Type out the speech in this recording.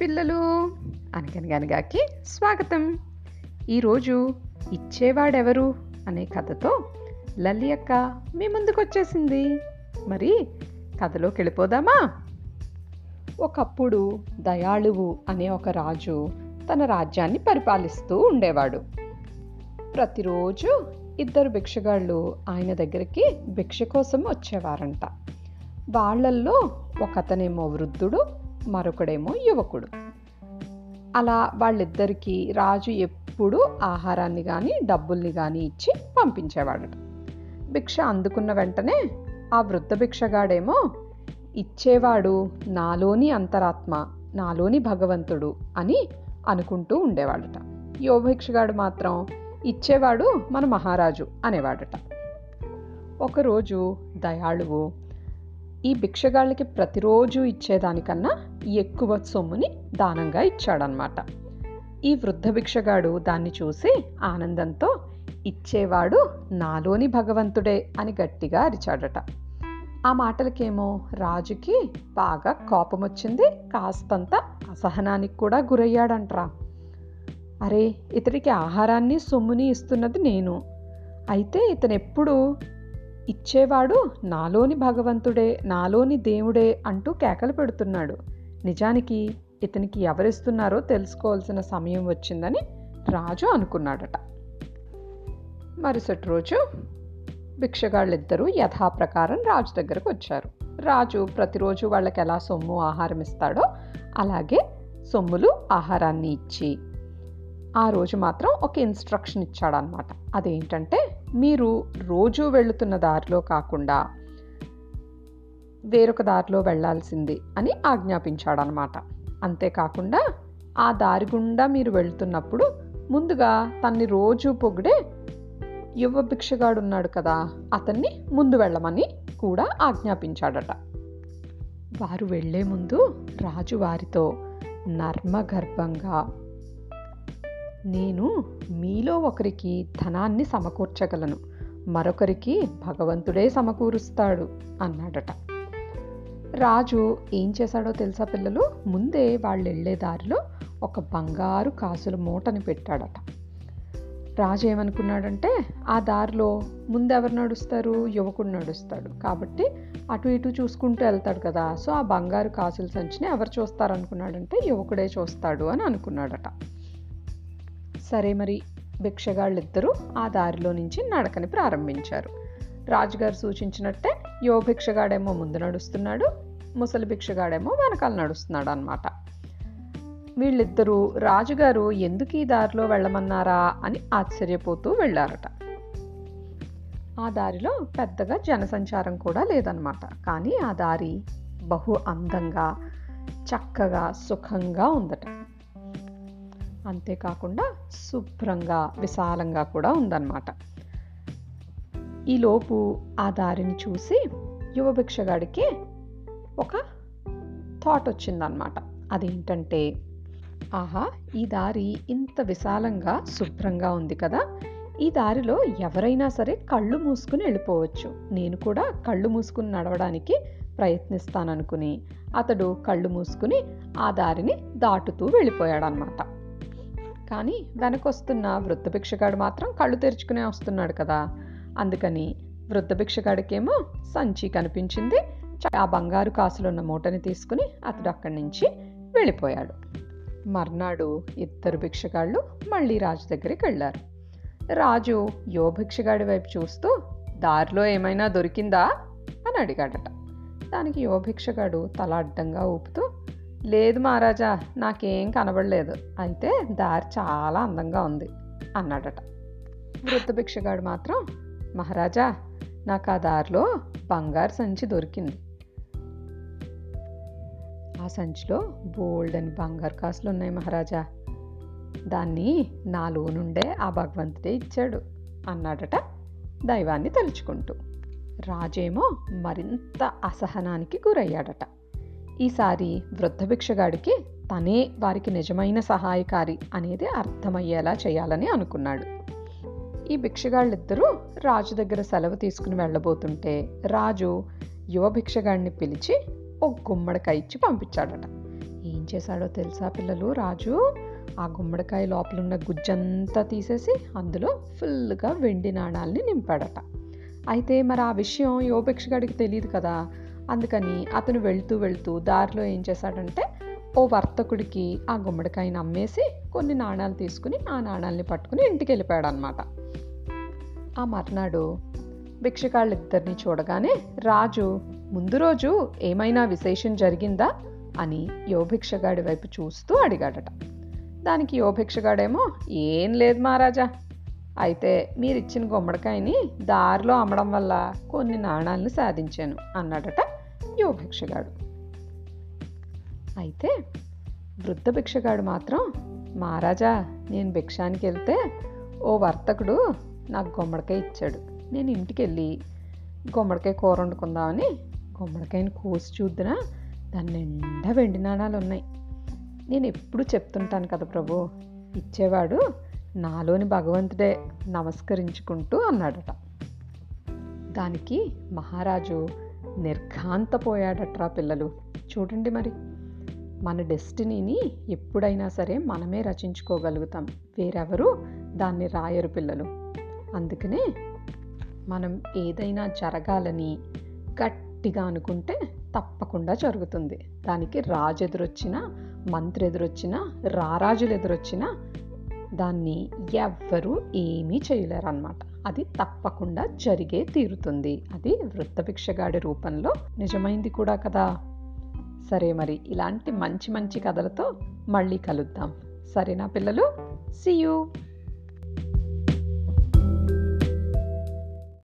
పిల్లలు. అనగనగనగాకి స్వాగతం. ఈరోజు ఇచ్చేవాడెవరు అనే కథతో లలి అక్క మీ ముందుకొచ్చేసింది. మరి కథలోకి వెళ్ళిపోదామా? ఒకప్పుడు దయాళువు అనే ఒక రాజు తన రాజ్యాన్ని పరిపాలిస్తూ ఉండేవాడు. ప్రతిరోజు ఇద్దరు భిక్షగాళ్ళు ఆయన దగ్గరికి భిక్ష కోసం వచ్చేవారంట. వాళ్ళల్లో ఒకతనేమో వృద్ధుడు మరొకడేమో యువకుడు. అలా వాళ్ళిద్దరికీ రాజు ఎప్పుడూ ఆహారాన్ని కానీ డబ్బుల్ని కానీ ఇచ్చి పంపించేవాడట భిక్ష అందుకున్న వెంటనే ఆ వృద్ధ భిక్షగాడేమో ఇచ్చేవాడు నాలోని అంతరాత్మ నాలోని భగవంతుడు అని అనుకుంటూ ఉండేవాడట. యువభిక్షగాడు మాత్రం ఇచ్చేవాడు మన మహారాజు అనేవాడట. ఒకరోజు దయాళువు ఈ భిక్షగాళ్ళకి ప్రతిరోజు ఇచ్చేదానికన్నా ఎక్కువ సొమ్ముని దానంగా ఇచ్చాడనమాట ఈ వృద్ధ భిక్షగాడు దాన్ని చూసి ఆనందంతో ఇచ్చేవాడు నాలోని భగవంతుడే అని గట్టిగా అరిచాడట. ఆ మాటలకేమో రాజుకి బాగా కోపం వచ్చింది కాస్తంత అసహనానికి కూడా గురయ్యాడంట్రా. అరే ఇతడికి ఆహారాన్ని సొమ్ముని ఇస్తున్నది నేను. అయితే ఇతనెప్పుడు ఇచ్చేవాడు నాలోని భగవంతుడే నాలోని దేవుడే అంటూ కేకలు పెడుతున్నాడు. నిజానికి ఇతనికి ఎవరిస్తున్నారో తెలుసుకోవాల్సిన సమయం వచ్చిందని రాజు అనుకున్నాడట. మరుసటి రోజు భిక్షగాళ్ళిద్దరూ యథాప్రకారం రాజు దగ్గరకు వచ్చారు. రాజు ప్రతిరోజు వాళ్ళకి ఎలా సొమ్ము ఆహారం ఇస్తాడో అలాగే సొమ్ములు ఆహారాన్ని ఇచ్చి ఆ రోజు మాత్రం ఒక ఇన్స్ట్రక్షన్ ఇచ్చాడనమాట అదేంటంటే మీరు రోజు వెళుతున్న దారిలో కాకుండా వేరొక దారిలో వెళ్ళాల్సింది అని ఆజ్ఞాపించాడనమాట. అంతేకాకుండా ఆ దారి గుండా మీరు వెళ్తున్నప్పుడు ముందుగా తన్ని రోజు పొగిడే యువ భిక్షగాడు ఉన్నాడు కదా అతన్ని ముందు వెళ్ళమని కూడా ఆజ్ఞాపించాడట. వారు వెళ్ళే ముందు రాజు వారితో నర్మగర్భంగా నేను మీలో ఒకరికి ధనాన్ని సమకూర్చగలను. మరొకరికి భగవంతుడే సమకూరుస్తాడు అన్నాడట. రాజు ఏం చేశాడో తెలుసా పిల్లలు? ముందే వాళ్ళు వెళ్ళే దారిలో ఒక బంగారు కాసుల మూటని పెట్టాడట. రాజు ఏమనుకున్నాడంటే ఆ దారిలో ముందెవరు నడుస్తారు? యువకుడు నడుస్తాడు. కాబట్టి అటు ఇటు చూసుకుంటూ వెళ్తాడు కదా. సో ఆ బంగారు కాసుల సంచిని ఎవరు చూస్తారు అనుకున్నాడంటే యువకుడే చూస్తాడు అని అనుకున్నాడట. సరే మరి భిక్షగాళ్ళిద్దరూ ఆ దారిలో నుంచి నడకని ప్రారంభించారు. రాజుగారు సూచించినట్టే యువ భిక్షగాడేమో ముందు నడుస్తున్నాడు ముసలి భిక్షగాడేమో వెనకాల నడుస్తున్నాడు అనమాట వీళ్ళిద్దరూ రాజుగారు ఎందుకు ఈ దారిలో వెళ్ళమన్నారా అని ఆశ్చర్యపోతూ వెళ్ళారట. ఆ దారిలో పెద్దగా జనసంచారం కూడా లేదనమాట కానీ ఆ దారి బహు అందంగా చక్కగా సుఖంగా ఉందట. అంతేకాకుండా శుభ్రంగా విశాలంగా కూడా ఉందన్నమాట. ఈలోపు ఆ దారిని చూసి యువ భిక్షగాడికి ఒక థాట్ వచ్చిందనమాట అదేంటంటే ఆహా ఈ దారి ఇంత విశాలంగా శుభ్రంగా ఉంది కదా! ఈ దారిలో ఎవరైనా సరే కళ్ళు మూసుకుని వెళ్ళిపోవచ్చు. నేను కూడా కళ్ళు మూసుకుని నడవడానికి ప్రయత్నిస్తాననుకుని అతడు కళ్ళు మూసుకుని ఆ దారిని దాటుతూ వెళ్ళిపోయాడనమాట కానీ వెనకొస్తున్న వృద్ధ భిక్షగాడు మాత్రం కళ్ళు తెరుచుకునే వస్తున్నాడు కదా. అందుకని వృద్ధ భిక్షగాడికేమో సంచి కనిపించింది. ఆ బంగారు కాసులున్న మూటని తీసుకుని అతడు అక్కడి నుంచి వెళ్ళిపోయాడు. మర్నాడు ఇద్దరు భిక్షగాళ్ళు మళ్ళీ రాజు దగ్గరికి వెళ్ళారు. రాజు యువ భిక్షగాడి వైపు చూస్తూ దారిలో ఏమైనా దొరికిందా? అని అడిగాడట. దానికి యువ భిక్షగాడు తల అడ్డంగా ఊపుతూ లేదు మహారాజా నాకేం కనబడలేదు. అయితే దారి చాలా అందంగా ఉంది అన్నాడట. వృద్ధ భిక్షగాడు మాత్రం మహారాజా నాకు ఆ దారిలో బంగారు సంచి దొరికింది. ఆ సంచిలో బోల్డ్ అని బంగారు కాసులు ఉన్నాయి మహారాజా. దాన్ని నాలో నుండే ఆ భగవంతుడే ఇచ్చాడు అన్నాడట దైవాన్ని తలుచుకుంటూ. రాజేమో మరింత అసహనానికి గురయ్యాడట. ఈసారి వృద్ధ భిక్షగాడికి తనే వారికి నిజమైన సహాయకారి అనేది అర్థమయ్యేలా చేయాలని అనుకున్నాడు. ఈ భిక్షగాళ్ళిద్దరూ రాజు దగ్గర సెలవు తీసుకుని వెళ్ళబోతుంటే రాజు యువ భిక్షగాడిని పిలిచి ఓ గుమ్మడికాయ ఇచ్చి పంపించాడట. ఏం చేశాడో తెలుసా పిల్లలు? రాజు ఆ గుమ్మడికాయ లోపల ఉన్న గుజ్జంతా తీసేసి అందులో ఫుల్గా వెండి నాణాలని నింపాడట. అయితే మరి ఆ విషయం యువ భిక్షగాడికి తెలియదు కదా. అందుకని అతను వెళ్తూ వెళ్తూ దారిలో ఏం చేశాడంటే ఓ వర్తకుడికి ఆ గుమ్మడికాయని అమ్మేసి కొన్ని నాణాలు తీసుకుని ఆ నాణాలని పట్టుకుని ఇంటికి వెళ్ళిపోయాడు అనమాట ఆ మర్నాడు భిక్షకాళ్ళిద్దరిని చూడగానే రాజు ముందు రోజు ఏమైనా విశేషం జరిగిందా? అని యోభిక్షగాడి వైపు చూస్తూ అడిగాడట. దానికి యోభిక్షగాడేమో ఏం లేదు మహారాజా. అయితే మీరిచ్చిన గుమ్మడికాయని దారిలో అమ్మడం వల్ల కొన్ని నాణాలను సాధించాను అన్నాడట యోభిక్షగాడు అయితే వృద్ధ భిక్షగాడు మాత్రం మహారాజా నేను భిక్షానికి వెళ్తే ఓ వర్తకుడు నాకు గుమ్మడికాయ ఇచ్చాడు. నేను ఇంటికి వెళ్ళి గుమ్మడికాయ కూర వండుకుందామని గుమ్మడికాయని కోసి చూద్దునా? దాని నిండా వెండి నాణాలు ఉన్నాయి. నేను ఎప్పుడు చెప్తుంటాను కదా ప్రభు ఇచ్చేవాడు నాలోని భగవంతుడే నమస్కరించుకుంటూ అన్నాడట. దానికి మహారాజు నిర్ఘాంతపోయాడట్రా పిల్లలు. చూడండి మరి. మన డెస్టినీని ఎప్పుడైనా సరే మనమే రచించుకోగలుగుతాం. వేరెవరు దాన్ని రాయరు పిల్లలు. అందుకనే మనం ఏదైనా జరగాలని గట్టిగా అనుకుంటే తప్పకుండా జరుగుతుంది. దానికి రాజు ఎదురొచ్చినా మంత్రి ఎదురొచ్చినా రారాజులు ఎదురొచ్చినా దాన్ని ఎవ్వరూ ఏమీ చేయలేరు అన్నమాట అది తప్పకుండా జరిగే తీరుతుంది. అది వృత్తభిక్షగాడి రూపంలో నిజమైంది కూడా కదా. సరే మరి ఇలాంటి మంచి మంచి కథలతో మళ్ళీ కలుద్దాం. సరేనా పిల్లలు? సియూ